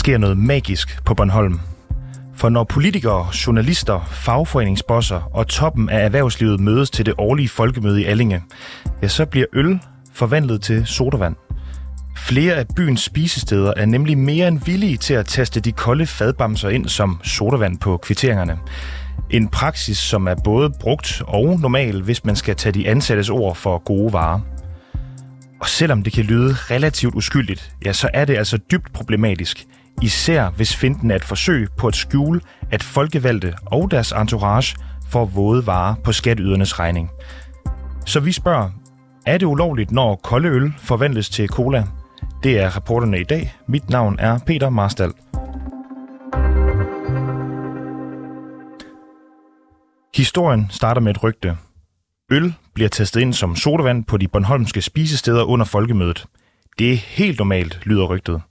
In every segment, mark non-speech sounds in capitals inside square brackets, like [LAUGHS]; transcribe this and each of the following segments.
Der sker noget magisk på Bornholm. For når politikere, journalister, fagforeningsbosser og toppen af erhvervslivet mødes til det årlige folkemøde i Allinge, ja, så bliver øl forvandlet til sodavand. Flere af byens spisesteder er nemlig mere end villige til at taste de kolde fadbamser ind som sodavand på kvitteringerne. En praksis, som er både brugt og normal, hvis man skal tage de ansattes ord for gode varer. Og selvom det kan lyde relativt uskyldigt, ja, så er det altså dybt problematisk. Især hvis finden er et forsøg på at skjule, at folkevalgte og deres entourage får våde varer på skatteydernes regning. Så vi spørger, er det ulovligt, når kolde øl forvandles til cola? Det er rapporterne i dag. Mit navn er Peter Marstal. Historien starter med et rygte. Øl bliver testet ind som sodavand på de Bornholmske spisesteder under folkemødet. Det er helt normalt, lyder rygtet.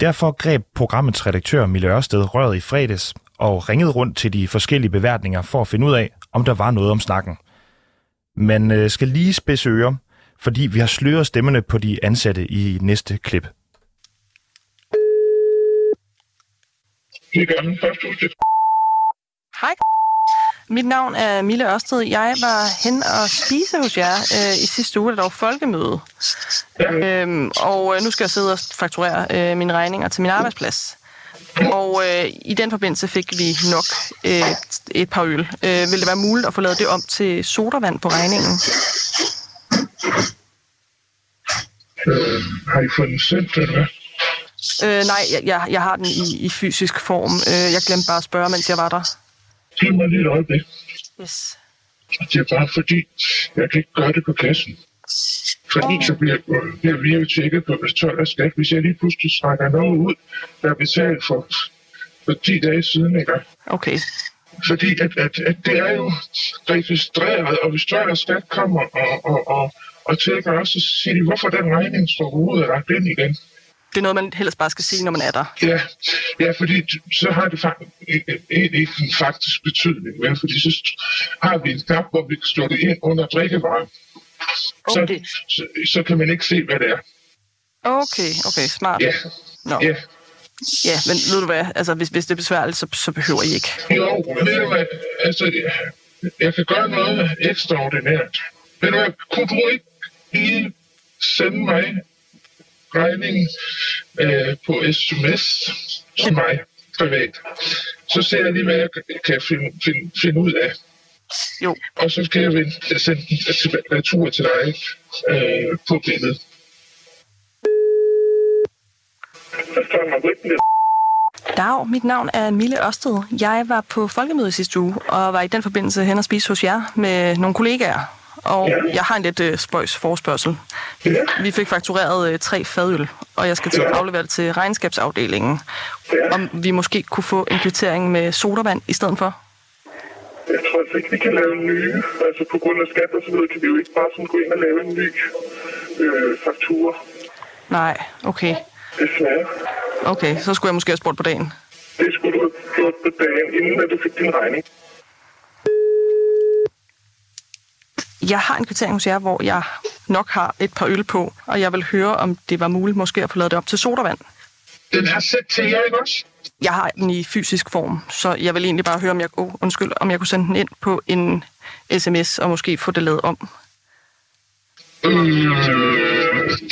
Derfor greb programmets redaktør Mille Ørsted røret i fredags og ringede rundt til de forskellige beværtninger for at finde ud af, om der var noget om snakken. Man øh, skal lige spidse ører, fordi vi har sløret stemmerne på de ansatte i næste klip. Hej. Mit navn er Mille Ørsted. Jeg var hen og spise hos jer øh, i sidste uge, da der var folkemøde. Ja. Øhm, og øh, nu skal jeg sidde og fakturere øh, mine regninger til min arbejdsplads. Og øh, i den forbindelse fik vi nok øh, et par øl. Øh, vil det være muligt at få lavet det om til sodavand på regningen? Øh, har I fået den sendt, eller? Øh, nej, jeg, jeg, jeg har den i, i fysisk form. Øh, jeg glemte bare at spørge, mens jeg var der. Giv mig lige et øjeblik. Yes. Det er bare fordi, jeg kan ikke gøre det på kassen. Fordi så bliver, bliver vi jo tjekket på bestøj og skat, hvis jeg lige pludselig trækker noget ud, der er betalt for, for 10 dage siden, ikke? Okay. Fordi at, at, at det er jo registreret, og hvis støj og skat kommer og, og, og, og tjekker os, så siger de, hvorfor den regning står ud og lagt ind igen. Det er noget, man helst bare skal sige, når man er der. Ja, ja fordi så har det faktisk ikke en faktisk betydning, vel? fordi så har vi en knap, hvor vi kan slå det ind under drikkevarer. Så, Okay. så, så kan man ikke se, hvad det er. Okay, okay, smart. Ja, Nå. ja. Ja, men ved du hvad, altså hvis, hvis det er besværligt, så, så behøver I ikke. Jo, ved du hvad, altså, jeg kan gøre noget ekstraordinært. Ved du hvad, kunne du ikke lige sende mig regningen øh, på sms til mig privat? Så ser jeg lige, hvad jeg kan finde, finde, finde ud af. Jo, Og så skal jeg vende, sende den retur til dig øh, på billedet. Dag, mit navn er Mille Ørsted. Jeg var på folkemøde sidste uge, og var i den forbindelse hen og spise hos jer med nogle kollegaer. Og Ja. jeg har en lidt øh, spøjs forspørgsel. Vi fik faktureret øh, tre fadøl, og jeg skal til at aflevere det til regnskabsafdelingen. Om vi måske kunne få en kvittering med sodavand i stedet for. Jeg tror altså ikke, vi kan lave nye. Altså på grund af skat og så videre, kan vi jo ikke bare sådan gå ind og lave en ny øh, faktura. Nej, okay. Desværre. Okay, så skulle jeg måske have spurgt på dagen. Det skulle du have gjort på dagen, inden at du fik din regning. Jeg har en kvittering hos jer, hvor jeg nok har et par øl på, og jeg vil høre, om det var muligt måske at få lavet det op til sodavand. Den er sendt til jer, ikke også? Jeg har den i fysisk form, så jeg vil egentlig bare høre, om jeg, oh, undskyld, om jeg kunne sende den ind på en sms og måske få det lavet om. Øh,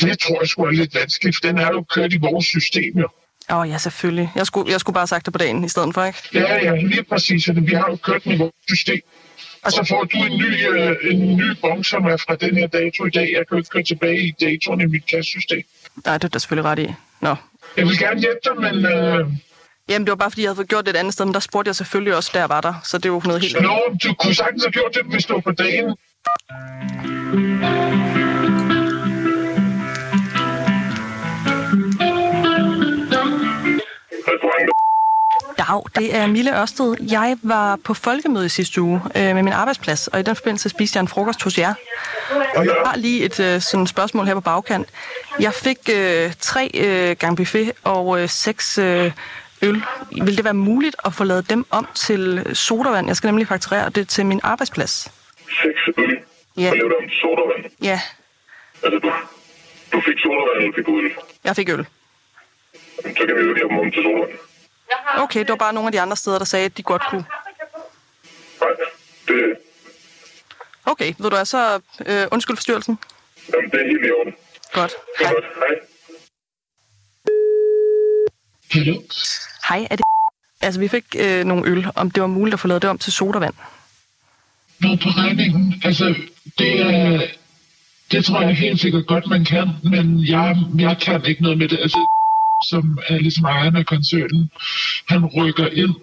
det tror jeg sgu er lidt vanskeligt, for den er jo kørt i vores system, jo. Åh oh, ja, selvfølgelig. Jeg skulle, jeg skulle bare have sagt det på dagen i stedet for, ikke? Ja, ja, lige præcis. Vi har jo kørt den i vores system. Og så får du en ny, øh, en ny bong, som er fra den her dato i dag. Jeg kan jo ikke køre tilbage i datoen i mit kassesystem. Nej, det er da selvfølgelig ret i. Nå. Jeg vil gerne hjælpe dig, men... Øh, Jamen, det var bare, fordi jeg havde fået gjort det et andet sted, men der spurgte jeg selvfølgelig også, jeg var der. Så det er jo noget helt. Nå, du kunne sagtens have gjort det, hvis du var på dagen. Dag, det er Mille Ørsted. Jeg var på folkemøde i sidste uge øh, med min arbejdsplads, og i den forbindelse spiste jeg en frokost hos jer. Og Jeg har lige et øh, sådan spørgsmål her på bagkant. Jeg fik øh, tre øh, gang buffet og øh, seks øh, øl. Vil det være muligt at få lavet dem om til sodavand? Jeg skal nemlig fakturere det til min arbejdsplads. seks øl. Ja. Og lavede om til sodavand. Ja, Altså, du, du fik sodavand, eller fik øl. jeg fik øl. Så kan vi jo hjemme om til solen. Okay, det var bare nogle af de andre steder, der sagde, at de godt kunne. Okay, ved du hvad, så øh, undskyld forstyrrelsen. jamen, det er helt i orden. Godt. Hej. Hej, er det... Altså, vi fik øh, nogle øl, om det var muligt at få lavet det om til sodavand. Nå, på regningen. Altså, det er... Det tror jeg helt sikkert godt, man kan, men jeg, jeg kan ikke noget med det. Altså, som er ligesom ejeren af koncernen, han rykker ind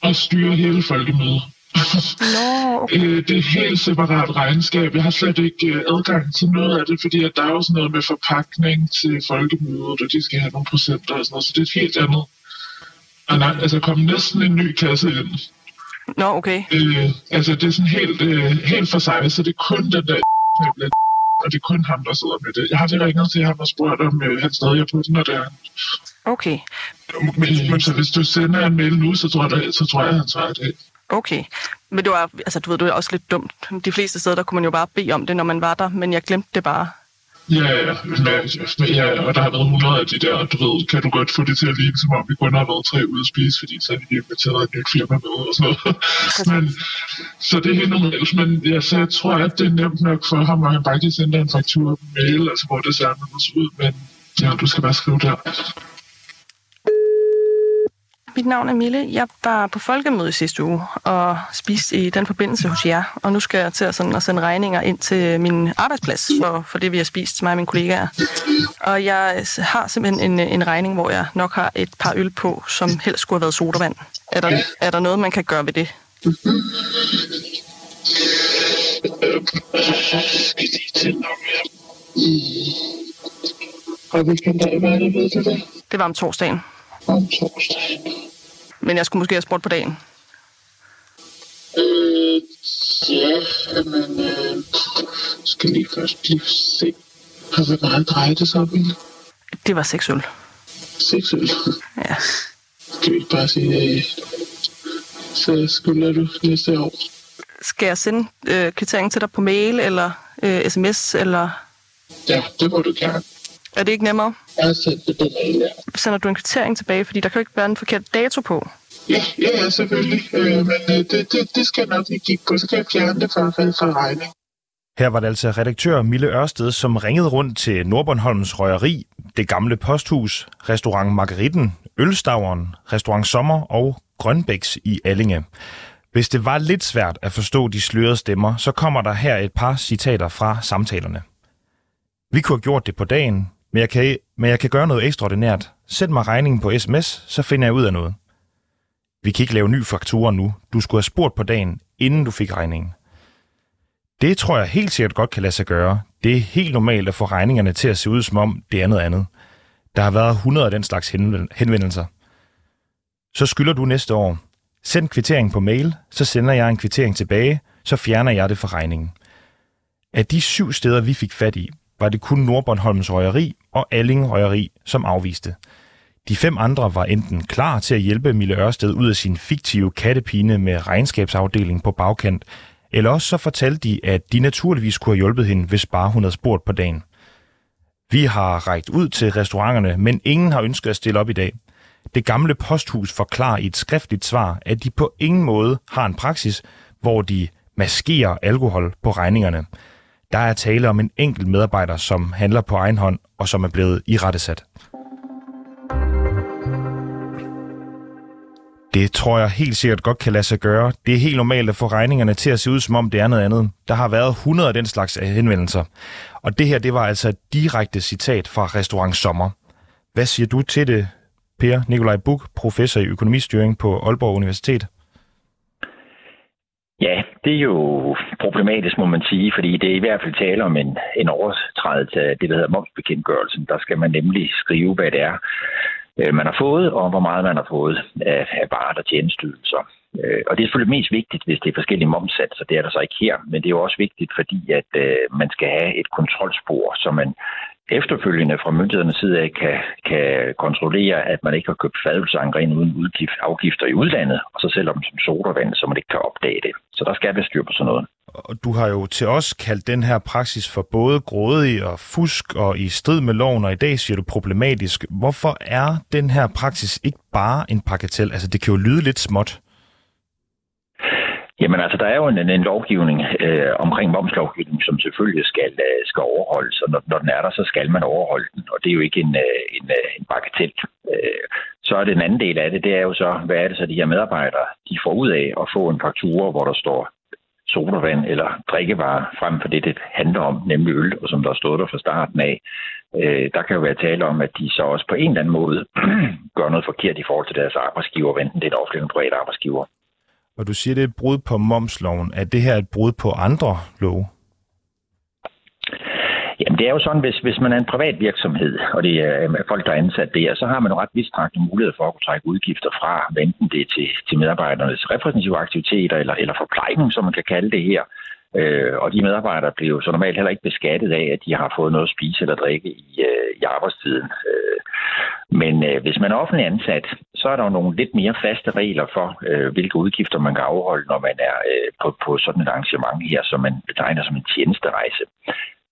og styrer hele folkemødet. Okay. [LAUGHS] Øh, det er et helt separat regnskab. Jeg har slet ikke øh, adgang til noget af det, fordi at der er jo sådan noget med forpakning til folkemødet, og de skal have nogle procenter og sådan noget, så det er et helt andet. Og nej, altså kom næsten en ny kasse ind. Nå, okay. Øh, altså det er sådan helt, øh, helt for sig, så det er kun den der og det er kun ham, der sidder med det. Jeg har lige ringet til ham og spurgt, om øh, han stadig er på den, og det er han. Okay. Men, men så hvis du sender en mail nu, så tror jeg, så tror jeg, han svarer det. Okay. Men det var, altså, du ved, det er også lidt dumt. De fleste steder, der kunne man jo bare bede om det, når man var der, men jeg glemte det bare. Ja, ja, ja, og der har været 100 af de der, du ved, kan du godt få det til at ligne, som om vi kun har været tre ude at spise, fordi så er vi inviteret et nyt firma med og sådan noget. men, så det er helt normalt, men ja, så jeg tror, at det er nemt nok for ham, og han bare kan sende en faktura på mail, altså hvor det ser ud, men ja, du skal bare skrive der. Mit navn er Mille. Jeg var på folkemøde sidste uge og spiste i den forbindelse hos jer. Og nu skal jeg til at, sådan, at sende regninger ind til min arbejdsplads for, for det, vi har spist, mig og mine kollegaer. Og jeg har simpelthen en, en regning, hvor jeg nok har et par øl på, som helst skulle have været sodavand. Er der, er der noget, man kan gøre ved det? Skal lige til nok mere. Og hvilken dag var det, ved du det? Det var om torsdagen. Om torsdagen. Men jeg skulle måske have spurgt på dagen. Øh, ja, men øh, skal lige først lige se, hvor meget drejer det sig om. Det var seks øl. Seks øl. Ja. Skal vi ikke bare sige, øh, så skylder du næste år. Skal jeg sende øh, kvitteringen til dig på mail eller øh, sms, eller Ja, det må du gerne. Er det ikke nemmere? Jeg har sendt det mail, ja. Sender du en kvittering tilbage, fordi der kan jo ikke være en forkert dato på. Ja, ja, ja selvfølgelig. Øh, men øh, det, det, det skal jeg nok lige kigge på, så kan jeg fjerne det fra, fra regning. Her var det altså redaktør Mille Ørsted, som ringede rundt til Nordbornholms Røgeri, det gamle posthus, restaurant Margaritten, Ølstaveren, restaurant Sommer og Grønbæks i Allinge. Hvis det var lidt svært at forstå de slørede stemmer, så kommer der her et par citater fra samtalerne. Vi kunne have gjort det på dagen, men jeg kan, men jeg kan gøre noget ekstraordinært. Send mig regningen på sms, så finder jeg ud af noget. Vi kan ikke lave ny faktura nu. Du skulle have spurgt på dagen, inden du fik regningen. Det tror jeg helt sikkert godt kan lade sig gøre. Det er helt normalt at få regningerne til at se ud som om det er noget andet. Der har været 100 af den slags henvendelser. Så skylder du næste år. Send kvitteringen på mail, så sender jeg en kvittering tilbage, så fjerner jeg det fra regningen. Af de syv steder, vi fik fat i, var det kun Nordbornholms Røgeri og Alling Røgeri, som afviste. De fem andre var enten klar til at hjælpe Mille Ørsted ud af sin fiktive kattepine med regnskabsafdeling på bagkant, eller også så fortalte de, at de naturligvis kunne have hjulpet hende, hvis bare hun havde spurgt på dagen. Vi har rækket ud til restauranterne, men ingen har ønsket at stille op i dag. Det gamle posthus forklarer i et skriftligt svar, at de på ingen måde har en praksis, hvor de maskerer alkohol på regningerne. Der er tale om en enkelt medarbejder, som handler på egen hånd og som er blevet irettesat. Det tror jeg helt sikkert godt kan lade sig gøre. Det er helt normalt at få regningerne til at se ud, som om det er noget andet. Der har været 100 af den slags henvendelser. Og det her, det var altså et direkte citat fra Restaurant Sommer. Hvad siger du til det, Per Nikolaj Buk, professor i økonomistyring på Aalborg Universitet? Ja, det er jo problematisk, må man sige, fordi det er i hvert fald tale om en, en overtrædelse af det, der hedder momsbekendtgørelsen. Der skal man nemlig skrive, hvad det er, øh, man har fået, og hvor meget man har fået af, af varer og tjenestydelser. Øh, og det er selvfølgelig mest vigtigt, hvis det er forskellige momssatser. Det er der så ikke her, men det er jo også vigtigt, fordi at øh, man skal have et kontrolspor, så man efterfølgende fra myndighedernes side af kan, kan kontrollere, at man ikke har købt fadølsangren uden udgift, afgifter i udlandet, og så selvom som sodavand, så man ikke kan opdage det. Så der skal være styr på sådan noget. Og du har jo til os kaldt den her praksis for både grådig og fusk og i strid med loven, og i dag siger du problematisk. Hvorfor er den her praksis ikke bare en pakketel? Altså, det kan jo lyde lidt småt. Jamen altså, der er jo en, en lovgivning øh, omkring momslovgivning, som selvfølgelig skal, øh, skal overholdes, og når, når den er der, så skal man overholde den, og det er jo ikke en, øh, en, øh, en bagatel. Øh, så er det en anden del af det, det er jo så, hvad er det så, de her medarbejdere, de får ud af at få en faktura, hvor der står sodavand eller drikkevarer frem for det, det handler om, nemlig øl, og som der stod der fra starten af. Øh, der kan jo være tale om, at de så også på en eller anden måde [CLEARS THROAT] gør noget forkert i forhold til deres arbejdsgiver, enten det er en offentlig eller privat arbejdsgiver. Og du siger, det er et brud på momsloven. Er det her et brud på andre love? Jamen det er jo sådan, hvis, hvis man er en privat virksomhed, og det er øh, folk, der er ansat der, så har man jo ret vidtstrakte mulighed for at kunne trække udgifter fra, enten det er til, til medarbejdernes repræsentative aktiviteter eller, eller forplejning, som man kan kalde det her. Øh, og de medarbejdere bliver jo så normalt heller ikke beskattet af, at de har fået noget at spise eller drikke i, øh, i arbejdstiden. Øh, men øh, hvis man er offentlig ansat, så er der jo nogle lidt mere faste regler for, øh, hvilke udgifter man kan afholde, når man er øh, på, på sådan et arrangement her, som man betegner som en tjenesterejse.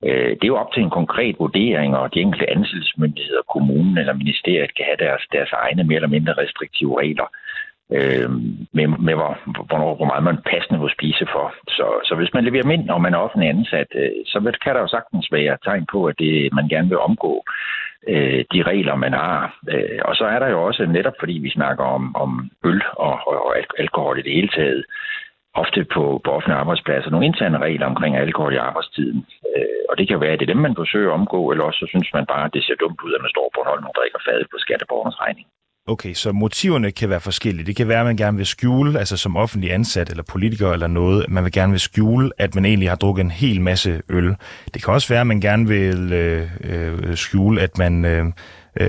Øh, det er jo op til en konkret vurdering, og de enkelte ansættelsesmyndigheder, kommunen eller ministeriet kan have deres, deres egne mere eller mindre restriktive regler øh, med, med hvor, hvornår, hvor meget man passende må spise for. Så, så hvis man leverer mind, og man er offentlig ansat, øh, så kan der jo sagtens være tegn på, at det, man gerne vil omgå øh, de regler, man har. Øh, og så er der jo også, netop fordi vi snakker om, om øl og, og alkohol i det hele taget, ofte på, på offentlige arbejdspladser nogle interne regler omkring alkohol i arbejdstiden. Øh, og det kan være, at det er dem, man forsøger at omgå, eller også så synes man bare, at det ser dumt ud, at man står på en hold og drikker fad på skatteborgernes regning. Okay, så motiverne kan være forskellige. Det kan være, at man gerne vil skjule, altså som offentlig ansat eller politiker eller noget, man vil gerne vil skjule, at man egentlig har drukket en hel masse øl. Det kan også være, at man gerne vil øh, øh, skjule, at man øh, øh,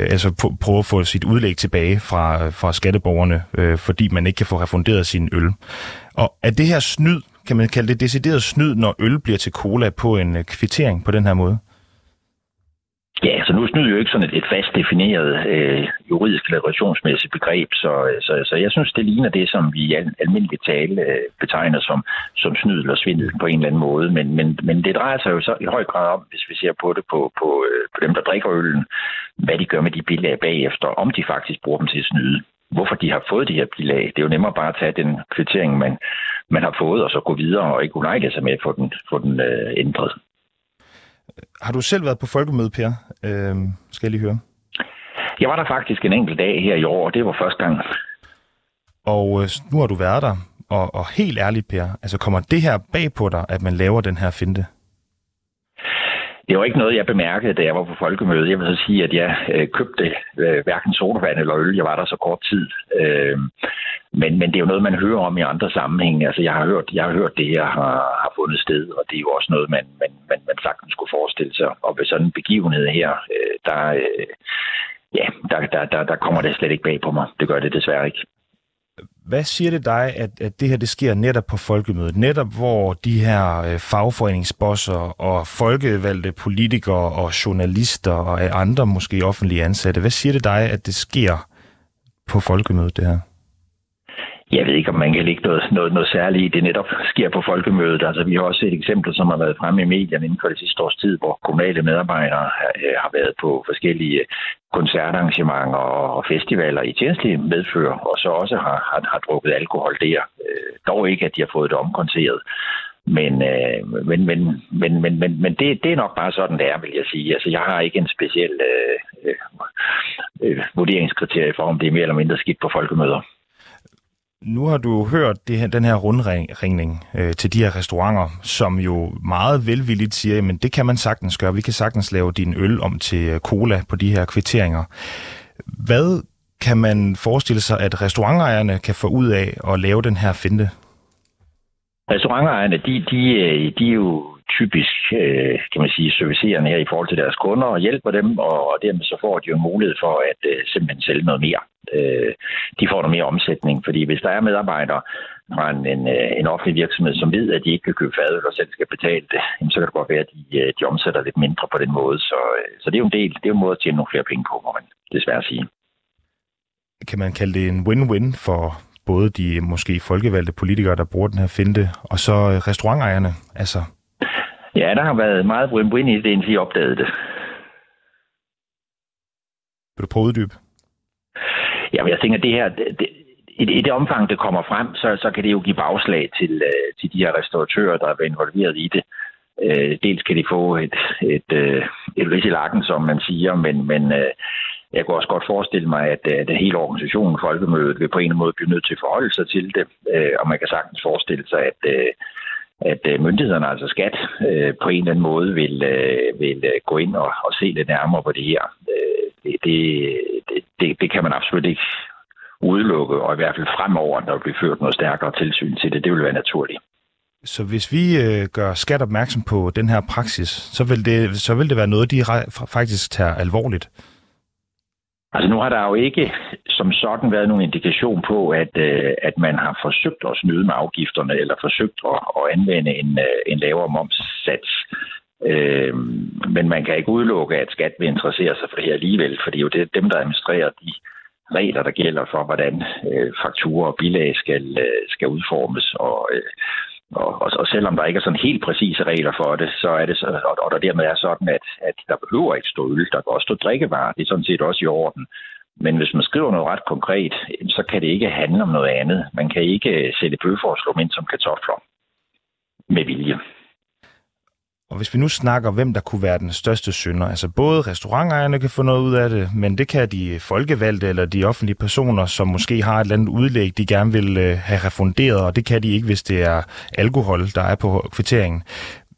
altså prøve at få sit udlæg tilbage fra, fra skatteborgerne, øh, fordi man ikke kan få refunderet sin øl. Og er det her snyd, kan man kalde det decideret snyd, når øl bliver til cola på en øh, kvittering på den her måde? Ja, så nu snyder jo ikke sådan et, et fast defineret øh, juridisk eller relationsmæssigt begreb, så, så, så jeg synes, det ligner det, som vi i al, almindelig tale øh, betegner som, som snyd eller svindel på en eller anden måde. Men, men, men det drejer sig jo så i høj grad om, hvis vi ser på det på, på, øh, på dem, der drikker øllen, hvad de gør med de bilag bagefter, om de faktisk bruger dem til at snyde hvorfor de har fået de her bilag. Det er jo nemmere bare at tage den kvittering, man, man har fået, og så gå videre og ikke ulejlige sig med at få den, få den øh, ændret. Har du selv været på folkemøde, Per? Øh, skal jeg lige høre. Jeg var der faktisk en enkelt dag her i år, og det var første gang. Og øh, nu har du været der, og, og helt ærligt, Per, altså kommer det her bag på dig, at man laver den her finte? Det var ikke noget, jeg bemærkede, da jeg var på folkemødet. Jeg vil så sige, at jeg øh, købte øh, hverken sodavand eller øl. Jeg var der så kort tid. Øh, men, men det er jo noget, man hører om i andre sammenhænge. Altså, jeg har hørt, jeg har hørt det her har, har fundet sted, og det er jo også noget, man, man, man, man sagtens skulle forestille sig. Og ved sådan en begivenhed her, øh, der, øh, ja, der, der, der, der kommer det slet ikke bag på mig. Det gør det desværre ikke. Hvad siger det dig, at, at det her det sker netop på folkemødet? Netop hvor de her øh, fagforeningsbosser og folkevalgte politikere og journalister og andre måske offentlige ansatte, hvad siger det dig, at det sker på folkemødet, det her? Jeg ved ikke, om man kan lægge noget, noget, noget særligt det netop sker på folkemødet. Altså, vi har også set eksempler, som har været fremme i medierne inden for det sidste års tid, hvor kommunale medarbejdere har, øh, har været på forskellige øh, koncertarrangementer og festivaler i tjenestlige medfører, og så også har, har, har drukket alkohol der. Øh, dog ikke, at de har fået det omkonteret. Men, øh, men, men, men, men, men, men det, det er nok bare sådan, det er, vil jeg sige. Altså, jeg har ikke en speciel øh, øh, vurderingskriterie for, om det er mere eller mindre skidt på folkemøder. Nu har du hørt det her, den her rundringning øh, til de her restauranter, som jo meget velvilligt siger, men det kan man sagtens gøre. Vi kan sagtens lave din øl om til øh, cola på de her kvitteringer. Hvad kan man forestille sig, at restaurantejerne kan få ud af at lave den her finte? Restaurantejerne, de, de, øh, de er jo typisk, øh, kan man sige, servicerende her i forhold til deres kunder og hjælper dem, og dermed så får de jo mulighed for at øh, simpelthen sælge noget mere øh, de får noget mere omsætning. Fordi hvis der er medarbejdere, fra en, en, øh, en offentlig virksomhed, som ved, at de ikke kan købe fadøl og selv skal betale det, så kan det godt være, at de, øh, de omsætter lidt mindre på den måde. Så, så det er jo en del, det er jo en måde at tjene nogle flere penge på, må man desværre sige. Kan man kalde det en win-win for både de måske folkevalgte politikere, der bruger den her finte, og så restaurantejerne? Altså... Ja, der har været meget win-win i det, indtil de opdagede det. Vil du prøve uddybe? Jamen, jeg tænker, det her, det, det, i, i det omfang, det kommer frem, så, så kan det jo give bagslag til, uh, til de her restauratører, der er involveret i det. Uh, dels kan de få et, et, uh, et ris i lakken, som man siger, men, men uh, jeg kunne også godt forestille mig, at, at hele organisationen, Folkemødet, vil på en eller anden måde blive nødt til at forholde sig til det. Og man kan sagtens forestille sig, at, uh, at øh, myndighederne, altså skat, øh, på en eller anden måde vil, øh, vil gå ind og, og se lidt nærmere på det her. Det, det, det, det kan man absolut ikke udelukke, og i hvert fald fremover, når der bliver ført noget stærkere tilsyn til det. Det vil være naturligt. Så hvis vi øh, gør skat opmærksom på den her praksis, så vil det, så vil det være noget, de faktisk tager alvorligt? Altså nu har der jo ikke som sådan været nogen indikation på, at, øh, at man har forsøgt at snyde med afgifterne, eller forsøgt at, at anvende en, øh, en lavere momssats. Øh, men man kan ikke udelukke, at skat vil interessere sig for det her alligevel, for det er jo det, dem, der administrerer de regler, der gælder for, hvordan øh, fakturer og bilag skal, øh, skal udformes. Og, øh, og, og, og selvom der ikke er sådan helt præcise regler for det, så er det så, og, og der dermed er sådan, at, at der behøver ikke stå øl, der kan også stå drikkevarer. Det er sådan set også i orden. Men hvis man skriver noget ret konkret, så kan det ikke handle om noget andet. Man kan ikke sætte bøffer og slå ind som kartofler med vilje. Og hvis vi nu snakker, hvem der kunne være den største synder, altså både restaurantejerne kan få noget ud af det, men det kan de folkevalgte eller de offentlige personer, som måske har et eller andet udlæg, de gerne vil øh, have refunderet, og det kan de ikke, hvis det er alkohol, der er på kvitteringen.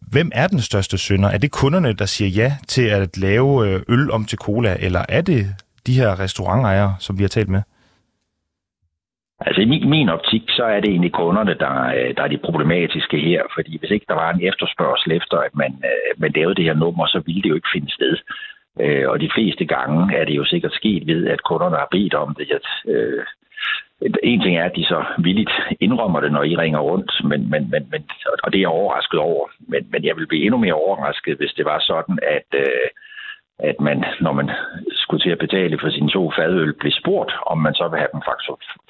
Hvem er den største synder? Er det kunderne, der siger ja til at lave øh, øl om til cola, eller er det de her restaurantejere, som vi har talt med? Altså i min, min optik, så er det egentlig kunderne, der, øh, der er de problematiske her, fordi hvis ikke der var en efterspørgsel efter, at man, øh, man lavede det her nummer, så ville det jo ikke finde sted. Øh, og de fleste gange er det jo sikkert sket ved, at kunderne har bedt om det. At, øh, en ting er, at de så villigt indrømmer det, når I ringer rundt, men, men, men, men, og det er jeg overrasket over. Men, men jeg vil blive endnu mere overrasket, hvis det var sådan, at, øh, at man, når man skulle til at betale for sine to fadøl, blev spurgt, om man så vil have dem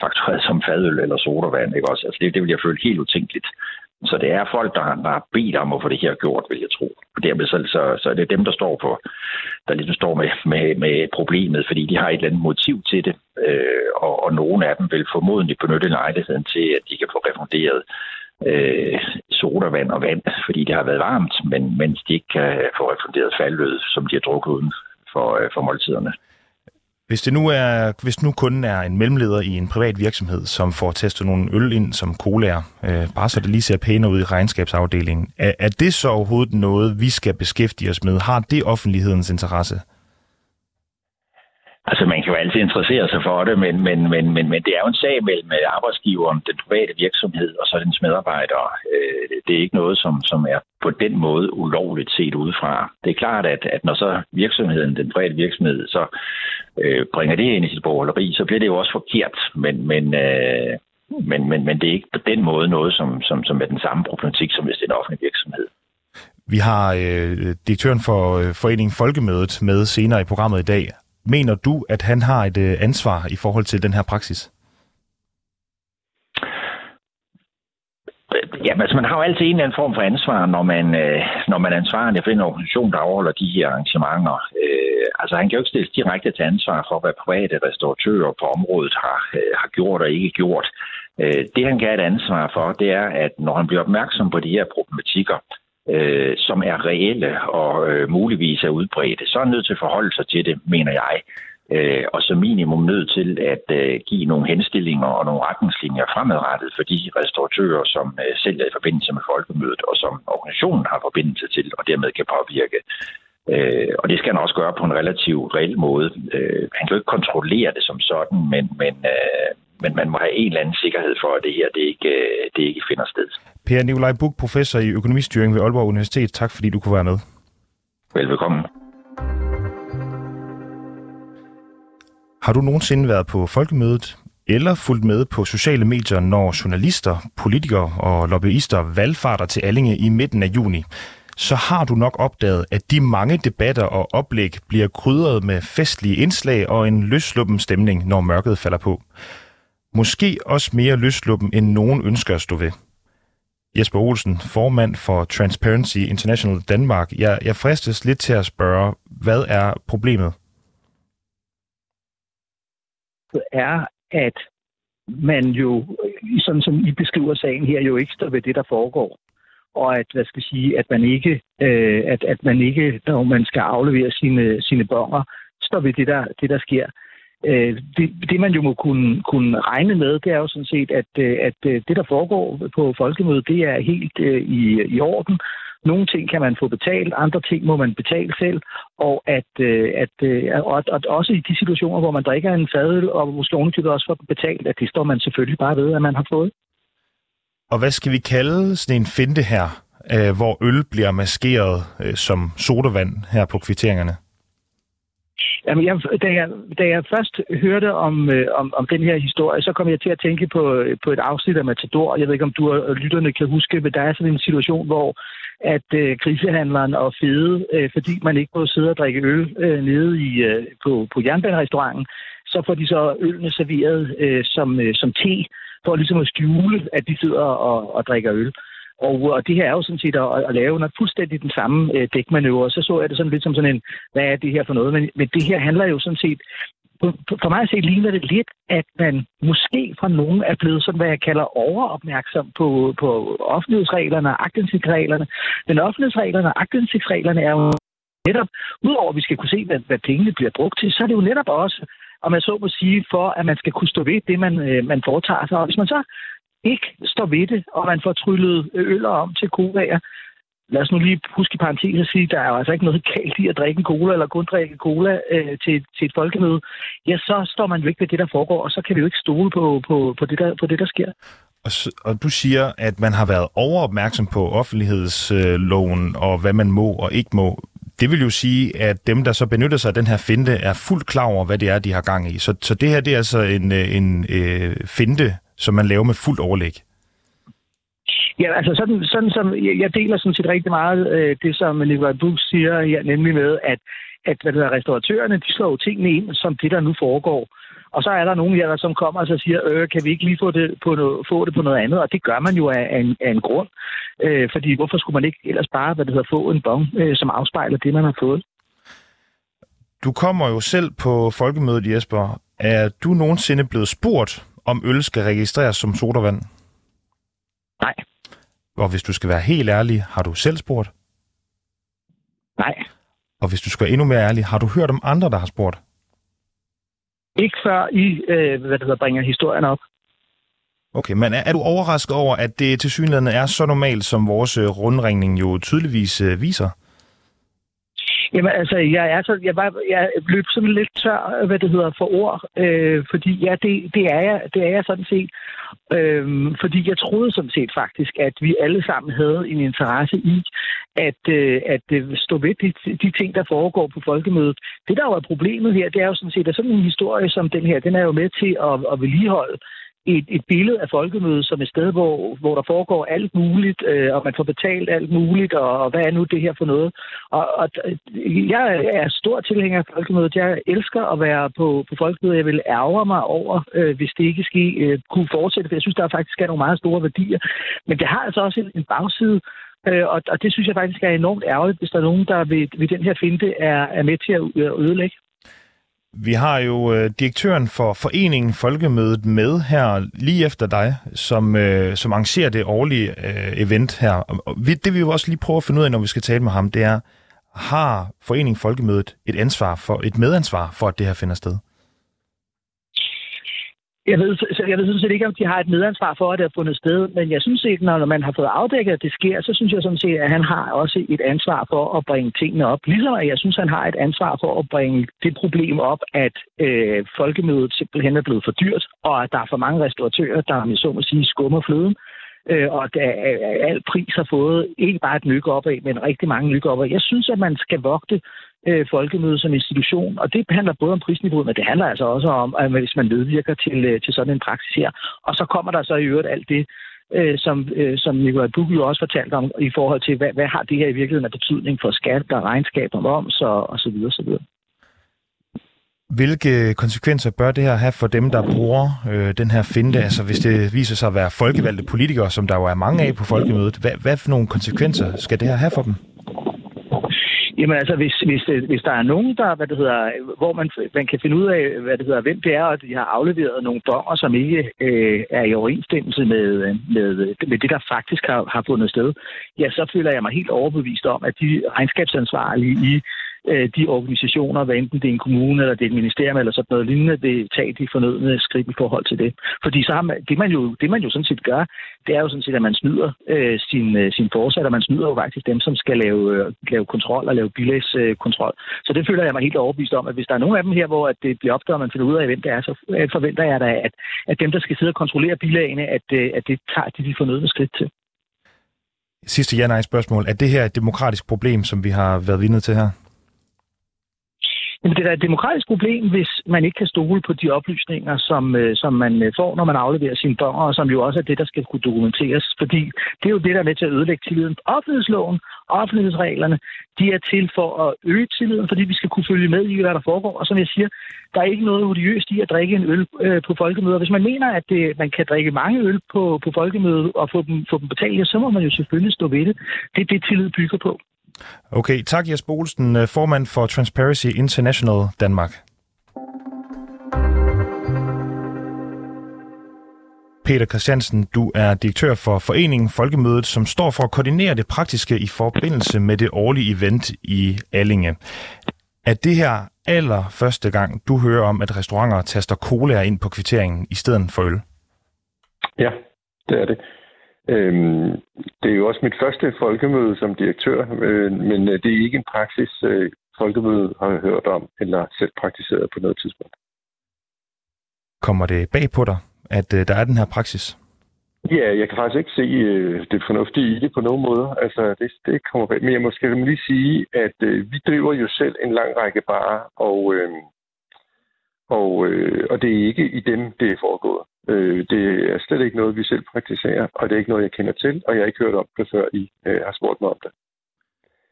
faktureret som fadøl eller sodavand. Ikke også? Altså det, det vil jeg føle helt utænkeligt. Så det er folk, der, der har bedt om at få det her gjort, vil jeg tro. Og dermed så, så, så er det dem, der står på, der ligesom står med, med, med problemet, fordi de har et eller andet motiv til det, øh, og, og nogle af dem vil formodentlig benytte lejligheden til, at de kan få refunderet øh, sodavand og vand, fordi det har været varmt, men mens de ikke kan få refunderet faldød, som de har drukket uden for, øh, for måltiderne. Hvis det nu er, hvis nu kunden er en mellemleder i en privat virksomhed, som får testet nogle øl ind som colaer, øh, bare så det lige ser pænere ud i regnskabsafdelingen, er, er det så overhovedet noget, vi skal beskæftige os med? Har det offentlighedens interesse? Altså, man kan jo altid interessere sig for det, men, men, men, men, men det er jo en sag mellem øh, arbejdsgiveren, den private virksomhed og så dens medarbejdere. Øh, det er ikke noget, som, som er på den måde ulovligt set udefra. Det er klart, at, at når så virksomheden, den private virksomhed, så øh, bringer det ind i sit borgerleri, så bliver det jo også forkert. Men, men, øh, men, men, men det er ikke på den måde noget, som, som, som er den samme problematik, som hvis det er en offentlig virksomhed. Vi har øh, direktøren for øh, Foreningen Folkemødet med senere i programmet i dag. Mener du, at han har et øh, ansvar i forhold til den her praksis? Ja, altså man har jo altid en eller anden form for ansvar, når man, øh, når man er ansvarlig for en organisation, der overholder de her arrangementer. Øh, altså han kan jo ikke stilles direkte til ansvar for, hvad private restauratører på området har, øh, har gjort og ikke gjort. Øh, det han kan have et ansvar for, det er, at når han bliver opmærksom på de her problematikker, øh, som er reelle og øh, muligvis er udbredte, så er han nødt til at forholde sig til det, mener jeg. Øh, og som minimum nødt til at øh, give nogle henstillinger og nogle retningslinjer fremadrettet for de restauratører, som øh, selv er i forbindelse med folkemødet, og som organisationen har forbindelse til, og dermed kan påvirke. Øh, og det skal han også gøre på en relativt reel måde. Øh, han kan jo ikke kontrollere det som sådan, men, men, øh, men man må have en eller anden sikkerhed for, at det her det ikke, øh, det ikke finder sted. Per Nikolaj Buk, professor i økonomistyring ved Aalborg Universitet. Tak fordi du kunne være med. Velbekomme. Har du nogensinde været på folkemødet? eller fulgt med på sociale medier, når journalister, politikere og lobbyister valgfarter til Allinge i midten af juni, så har du nok opdaget, at de mange debatter og oplæg bliver krydret med festlige indslag og en løsluppen stemning, når mørket falder på. Måske også mere løsluppen, end nogen ønsker at stå ved. Jesper Olsen, formand for Transparency International Danmark. Jeg, jeg fristes lidt til at spørge, hvad er problemet? Det er, at man jo, sådan som I beskriver sagen her, jo ikke står ved det, der foregår. Og at, hvad skal jeg sige, at man ikke, øh, at, at man ikke, når man skal aflevere sine, sine bonger, står ved det, der, det, der sker. Øh, det, det, man jo må kunne, kunne regne med, det er jo sådan set, at, øh, at øh, det, der foregår på folkemødet, det er helt øh, i, i orden. Nogle ting kan man få betalt, andre ting må man betale selv, og at, øh, at, øh, og, at også i de situationer, hvor man drikker en fadøl, og måske ovenikøbet også får betalt, at det står man selvfølgelig bare ved, at man har fået. Og hvad skal vi kalde sådan en finte her, øh, hvor øl bliver maskeret øh, som sodavand her på kvitteringerne? Jamen, jeg, da, jeg, da jeg først hørte om, øh, om, om den her historie, så kom jeg til at tænke på, øh, på et afsnit af Matador. Jeg ved ikke, om du og lytterne kan huske, men der er sådan en situation, hvor at øh, grisehandleren og fede, øh, fordi man ikke må sidde og drikke øl øh, nede i, øh, på, på jernbanerestauranten, så får de så ølene serveret øh, som, øh, som te, for ligesom at skjule, at de sidder og, og drikker øl. Og, øh, og det her er jo sådan set at, at lave noget fuldstændig den samme øh, dækmanøvre. Så så jeg det sådan lidt som sådan en, hvad er det her for noget? Men, men det her handler jo sådan set for mig at se ligner det lidt, at man måske fra nogen er blevet sådan, hvad jeg kalder overopmærksom på, på offentlighedsreglerne og agtindsigtsreglerne. Men offentlighedsreglerne og agtindsigtsreglerne er jo netop, udover at vi skal kunne se, hvad, hvad pengene bliver brugt til, så er det jo netop også, om man så må sige, for at man skal kunne stå ved det, man, øh, man foretager sig. Og hvis man så ikke står ved det, og man får tryllet øh, øller om til kovager, lad os nu lige huske i parentes at sige, at der er jo altså ikke noget galt i at drikke en cola, eller kun drikke cola øh, til, til et folkemøde. Ja, så står man jo ikke ved det, der foregår, og så kan vi jo ikke stole på, på, på, det, der, på det, der sker. Og, og du siger, at man har været overopmærksom på offentlighedsloven øh, og hvad man må og ikke må. Det vil jo sige, at dem, der så benytter sig af den her finte, er fuldt klar over, hvad det er, de har gang i. Så, så det her det er altså en, øh, en øh, finte, som man laver med fuldt overlæg. Ja, altså sådan, sådan som, jeg deler sådan set rigtig meget øh, det, som Nikolaj Buch siger her, nemlig med, at, at hvad der, restauratørerne, de slår tingene ind, som det, der nu foregår. Og så er der nogen her, der som kommer og så siger, øh, kan vi ikke lige få det på, noget, få det på noget andet? Og det gør man jo af, af, en, af en grund. Øh, fordi hvorfor skulle man ikke ellers bare hvad det hedder, få en bong, øh, som afspejler det, man har fået? Du kommer jo selv på folkemødet, Jesper. Er du nogensinde blevet spurgt, om øl skal registreres som sodavand? Nej. Og hvis du skal være helt ærlig, har du selv spurgt? Nej. Og hvis du skal være endnu mere ærlig, har du hørt om andre, der har spurgt? Ikke før I øh, hvad det hedder, bringer historien op. Okay, men er, er du overrasket over, at det til synligheden er så normalt, som vores øh, rundringning jo tydeligvis øh, viser? Jamen altså, jeg, er så, jeg, var, jeg løb sådan lidt tør, hvad det hedder, for ord, øh, fordi ja, det, det, er jeg, det er jeg sådan set. Øh, fordi jeg troede sådan set faktisk, at vi alle sammen havde en interesse i at, øh, at øh, stå ved de, de ting, der foregår på folkemødet. Det, der jo er problemet her, det er jo sådan set, at sådan en historie som den her, den er jo med til at, at vedligeholde et, et billede af folkemødet som et sted, hvor, hvor der foregår alt muligt, øh, og man får betalt alt muligt, og, og hvad er nu det her for noget? Og, og jeg er stor tilhænger af folkemødet. Jeg elsker at være på, på folkemødet. Jeg vil ærge mig over, øh, hvis det ikke ske, øh, kunne fortsætte, for jeg synes, der faktisk er nogle meget store værdier. Men det har altså også en, en bagside, øh, og, og det synes jeg faktisk er enormt ærgerligt, hvis der er nogen, der ved, ved den her finte er, er med til at ødelægge. Vi har jo øh, direktøren for foreningen Folkemødet med her lige efter dig, som, øh, som arrangerer det årlige øh, event her. Og vi, det vi jo også lige prøve at finde ud af, når vi skal tale med ham, det er, har foreningen Folkemødet et ansvar for, et medansvar for, at det her finder sted? Jeg ved, så jeg ved sådan set ikke, om de har et medansvar for, at det har fundet sted, men jeg synes ikke, når man har fået afdækket, at det sker, så synes jeg sådan set, at han har også et ansvar for at bringe tingene op. Ligesom at jeg synes, han har et ansvar for at bringe det problem op, at øh, folkemødet simpelthen er blevet for dyrt, og at der er for mange restauratører, der med så må sige skummer fløden, øh, og øh, at al pris har fået ikke bare et nyk opad, men rigtig mange nyk opad. Jeg synes, at man skal vogte øh, folkemøde som institution. Og det handler både om prisniveauet, men det handler altså også om, at hvis man medvirker til, øh, til sådan en praksis her. Og så kommer der så i øvrigt alt det, øh, som, øh, som Nikolaj Bugge jo også fortalte om, i forhold til, hvad, hvad har det her i virkeligheden af betydning for skat, der regnskab om moms og, og så videre, så videre. Hvilke konsekvenser bør det her have for dem, der bruger øh, den her finte? Altså hvis det viser sig at være folkevalgte politikere, som der jo er mange af på folkemødet, hvad, hvad for nogle konsekvenser skal det her have for dem? Jamen altså, hvis, hvis, øh, hvis der er nogen, der, hvad det hedder, hvor man, man kan finde ud af, hvad det hedder, hvem det er, og de har afleveret nogle dommer, som ikke øh, er i overensstemmelse med, øh, med, øh, med det, der faktisk har, har fundet sted, ja, så føler jeg mig helt overbevist om, at de regnskabsansvarlige i øh, de organisationer, hvad enten det er en kommune eller det er et ministerium eller sådan noget lignende, vil tage de fornødne skridt i forhold til det. Fordi så har man, det, man jo, det man jo sådan set gør, det er jo sådan set, at man snyder øh, sin, øh, sin forsatte, og man snyder jo faktisk dem, som skal lave, øh, lave kontrol og lave bilægskontrol. Øh, så det føler jeg mig helt overbevist om, at hvis der er nogen af dem her, hvor at det bliver opdaget, og man finder ud af, hvem det er, så øh, forventer jeg da, at, at dem, der skal sidde og kontrollere bilagene, at, øh, at det tager de de fornødne skridt til. Sidste ja-nej-spørgsmål. Er det her et demokratisk problem, som vi har været vidne til her? Jamen, det er da et demokratisk problem, hvis man ikke kan stole på de oplysninger, som, øh, som man øh, får, når man afleverer sine børn, og som jo også er det, der skal kunne dokumenteres. Fordi det er jo det, der er med til at ødelægge tilliden. Offentlighedsloven, offentlighedsreglerne, de er til for at øge tilliden, fordi vi skal kunne følge med i, hvad der foregår. Og som jeg siger, der er ikke noget odiøst i at drikke en øl øh, på folkemøder. Hvis man mener, at det, man kan drikke mange øl på, på folkemødet og få dem, få dem betalt, så må man jo selvfølgelig stå ved det. Det er det, tillid bygger på. Okay, tak Jes Bolsen, øh, formand for Transparency International Danmark. Peter Christiansen, du er direktør for Foreningen Folkemødet, som står for at koordinere det praktiske i forbindelse med det årlige event i Allinge. Er det her aller første gang, du hører om, at restauranter taster cola ind på kvitteringen i stedet for øl? Ja, det er det. Øhm, det er jo også mit første folkemøde som direktør, øh, men øh, det er ikke en praksis, øh, folkemødet har hørt om eller selv praktiseret på noget tidspunkt. Kommer det bag på dig, at øh, der er den her praksis? Ja, jeg kan faktisk ikke se øh, det fornuftige i det på nogen måde. Altså, det, det kommer bag. Men jeg må skal lige sige, at øh, vi driver jo selv en lang række barer, og, øh, og, øh, og det er ikke i dem, det er foregået. Øh, det er slet ikke noget, vi selv praktiserer, og det er ikke noget, jeg kender til, og jeg har ikke hørt om det, før I øh, har spurgt mig om det.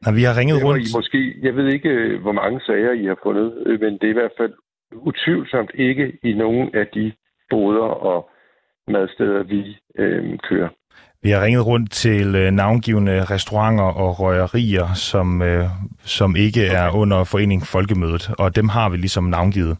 Når vi har ringet rundt... I måske, jeg ved ikke, øh, hvor mange sager I har fundet, øh, men det er i hvert fald utvivlsomt ikke i nogen af de boder og madsteder, vi øh, kører. Vi har ringet rundt til øh, navngivende restauranter og røgerier, som, øh, som ikke okay. er under forening Folkemødet, og dem har vi ligesom navngivet.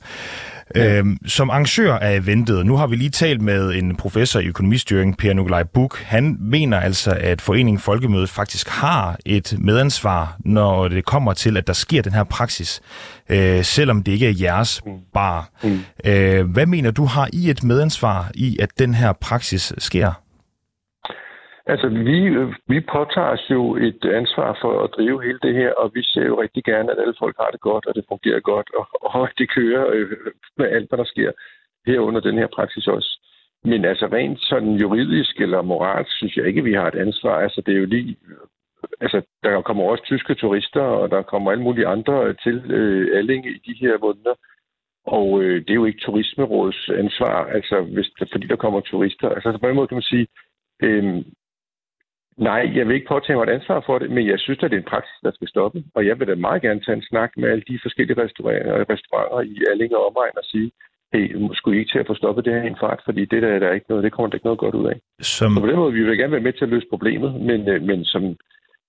Ja. Øhm, som arrangør af eventet, nu har vi lige talt med en professor i økonomistyring, Per Nikolaj Buk. Han mener altså, at Foreningen Folkemødet faktisk har et medansvar, når det kommer til, at der sker den her praksis, øh, selvom det ikke er jeres mm. bar. Mm. Øh, hvad mener du, har I et medansvar i, at den her praksis sker? Altså, vi, vi påtager os jo et ansvar for at drive hele det her, og vi ser jo rigtig gerne, at alle folk har det godt, og det fungerer godt, og, og det kører øh, med alt, hvad der sker herunder den her praksis også. Men altså rent sådan juridisk eller moralsk, synes jeg ikke, vi har et ansvar. Altså, det er jo lige... Altså, der kommer også tyske turister, og der kommer alle mulige andre til øh, Allinge i de her måneder. Og øh, det er jo ikke turismerådets ansvar, altså hvis, fordi der kommer turister. Altså på en måde kan man sige, øh, Nej, jeg vil ikke påtage mig et ansvar for det, men jeg synes, at det er en praksis, der skal stoppe. Og jeg vil da meget gerne tage en snak med alle de forskellige restauranter, restauranter i Allinge og omegn og sige, hey, skulle I ikke til at få stoppet det her i en fart, fordi det der er der ikke noget, det kommer der ikke noget godt ud af. Som... Så på den måde, vi vil gerne være med til at løse problemet, men, øh, men som,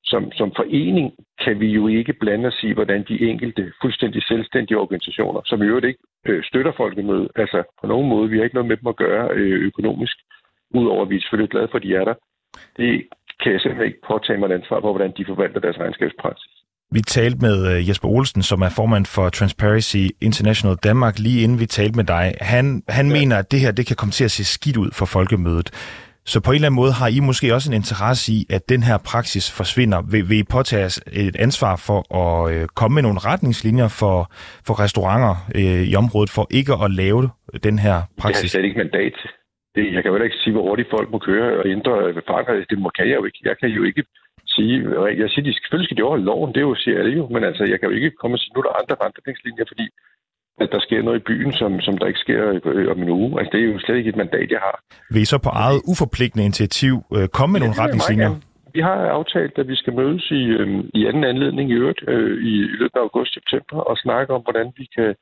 som, som forening kan vi jo ikke blande os i, hvordan de enkelte fuldstændig selvstændige organisationer, som i øvrigt ikke øh, støtter folkemødet, altså på nogen måde, vi har ikke noget med dem at gøre øh, økonomisk, udover at vi er selvfølgelig glade for, at de er der. Det kan jeg simpelthen ikke påtage mig et ansvar for, hvordan de forvalter deres regnskabspraksis. Vi talte med øh, Jesper Olsen, som er formand for Transparency International Danmark, lige inden vi talte med dig. Han, han ja. mener, at det her det kan komme til at se skidt ud for folkemødet. Så på en eller anden måde har I måske også en interesse i, at den her praksis forsvinder. Vil, vil I påtage et ansvar for at øh, komme med nogle retningslinjer for, for restauranter øh, i området, for ikke at lave den her praksis? Jeg har slet ikke mandat til det, jeg kan jo ikke sige, hvor hurtigt folk må køre og ændre fartgrænser. Det må, kan jeg jo ikke. Jeg kan jo ikke sige, jeg siger, de selvfølgelig skal de overholde loven, det er jo, siger alle jo, men altså, jeg kan jo ikke komme og sige, nu er der andre retningslinjer, fordi at der sker noget i byen, som, som der ikke sker øh, om en uge. Altså, det er jo slet ikke et mandat, jeg har. Vil I så på eget uforpligtende initiativ øh, komme med ja, nogle retningslinjer? Vi har aftalt, at vi skal mødes i, øh, i anden anledning i øvrigt øh, i, i løbet af august-september og snakke om, hvordan vi kan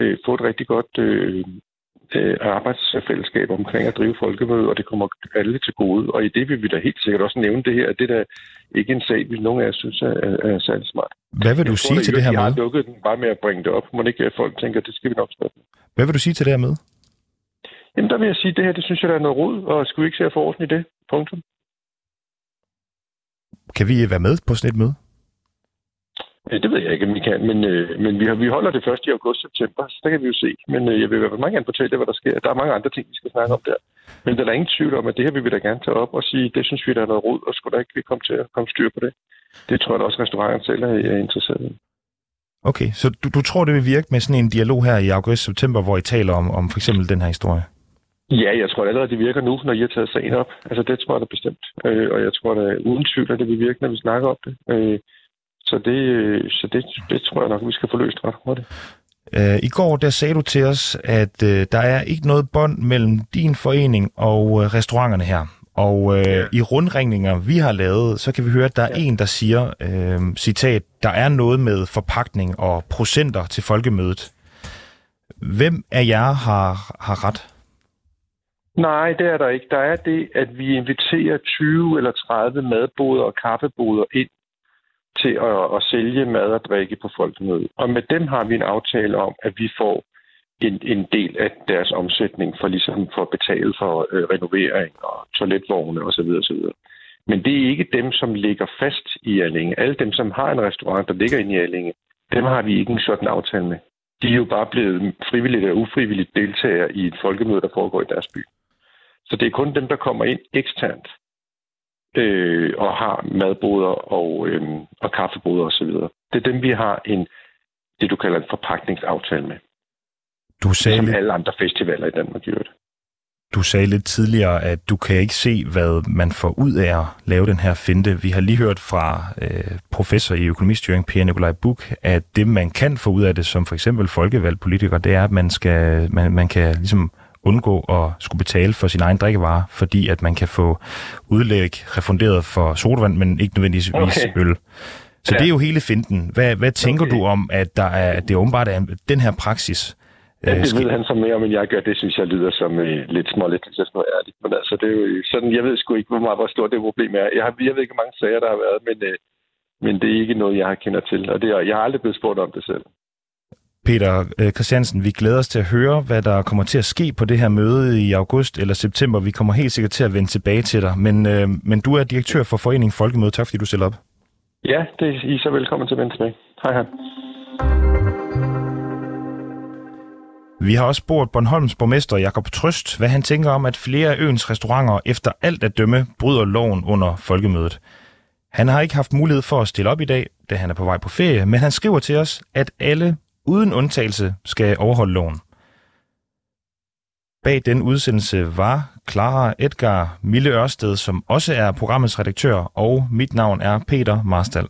øh, få et rigtig godt øh, øh, arbejdsfællesskab omkring at drive folkemøde, og det kommer alle til gode. Og i det vil vi da helt sikkert også nævne det her, at det der ikke en sag, hvis nogen af os synes er, er, er særlig smart. Hvad vil du jeg sige tror, til det her med? Jeg har lukket den bare med at bringe det op. Må ikke at folk tænker, at det skal vi nok stoppe. Hvad vil du sige til det her med? Jamen, der vil jeg sige, at det her, det synes jeg, der er noget rod, og skulle vi ikke se at få orden i det? Punktum. Kan vi være med på sådan et møde? Det ved jeg ikke, om vi kan, men, øh, men vi, har, vi holder det først i august-september, så der kan vi jo se. Men øh, jeg vil i hvert fald meget gerne fortælle hvad der sker. Der er mange andre ting, vi skal snakke om der. Men der er ingen tvivl om, at det her vil vi da gerne tage op og sige, det synes vi, der er noget rod, og skulle der ikke vi komme til at komme styr på det. Det tror jeg også, restauranten selv er interesseret i. Okay, så du, du tror, det vil virke med sådan en dialog her i august-september, hvor I taler om, om for eksempel den her historie? Ja, jeg tror allerede, det virker nu, når I har taget sagen op. Altså, det tror jeg da bestemt. Øh, og jeg tror da uden tvivl, at det vil virke, når vi snakker om det. Øh, så det, så det, det tror jeg nok, vi skal få løst ret hurtigt. Uh, I går der sagde du til os, at uh, der er ikke noget bånd mellem din forening og uh, restauranterne her. Og ja. i rundringninger, vi har lavet, så kan vi høre, at der er ja. en, der siger, uh, citat, der er noget med forpakning og procenter til folkemødet. Hvem af jer har, har ret? Nej, det er der ikke. Der er det, at vi inviterer 20 eller 30 madboder og kaffeboder ind til at, at sælge mad og drikke på folkemødet. Og med dem har vi en aftale om, at vi får en, en del af deres omsætning for ligesom for at betale for øh, renovering og toiletvogne osv. osv. Men det er ikke dem, som ligger fast i Allinge. Alle dem, som har en restaurant, der ligger inde i Allinge, dem har vi ikke en sådan aftale med. De er jo bare blevet frivilligt eller ufrivilligt deltagere i et folkemøde, der foregår i deres by. Så det er kun dem, der kommer ind eksternt øh, og har madboder og, øh, og kaffeboder osv. Det er dem, vi har en, det du kalder en forpakningsaftale med. Du sagde som lidt... alle andre festivaler i Danmark gjorde det. Du sagde lidt tidligere, at du kan ikke se, hvad man får ud af at lave den her finte. Vi har lige hørt fra øh, professor i økonomistyring, Per Nikolaj Buk, at det, man kan få ud af det, som for eksempel folkevalgt politiker, det er, at man, skal, man, man kan ligesom undgå at skulle betale for sin egen drikkevarer, fordi at man kan få udlæg refunderet for sodavand, men ikke nødvendigvis okay. øl. Så ja. det er jo hele finden. Hvad, hvad tænker okay. du om, at der er, at det åbenbart er den her praksis? Ja, det øh, ved han så mere, men jeg gør. Det synes jeg lyder som uh, lidt små, lidt noget ærligt. Men altså, det er jo sådan, jeg ved sgu ikke, hvor meget hvor stort det problem er. Jeg, har, jeg ved ikke, hvor mange sager der har været, men, uh, men det er ikke noget, jeg har kender til. Og det er, jeg har aldrig blevet spurgt om det selv. Peter øh, Christiansen, vi glæder os til at høre, hvad der kommer til at ske på det her møde i august eller september. Vi kommer helt sikkert til at vende tilbage til dig. Men, øh, men du er direktør for Foreningen Folkemøde. Tak fordi du stiller op. Ja, det er I så velkommen til at vende tilbage. Hej hej. Vi har også spurgt Bornholms borgmester Jakob Trøst, hvad han tænker om, at flere af øens restauranter efter alt at dømme bryder loven under folkemødet. Han har ikke haft mulighed for at stille op i dag, da han er på vej på ferie, men han skriver til os, at alle uden undtagelse skal overholde loven. Bag den udsendelse var Clara Edgar Mille Ørsted, som også er programmets redaktør, og mit navn er Peter Marstal.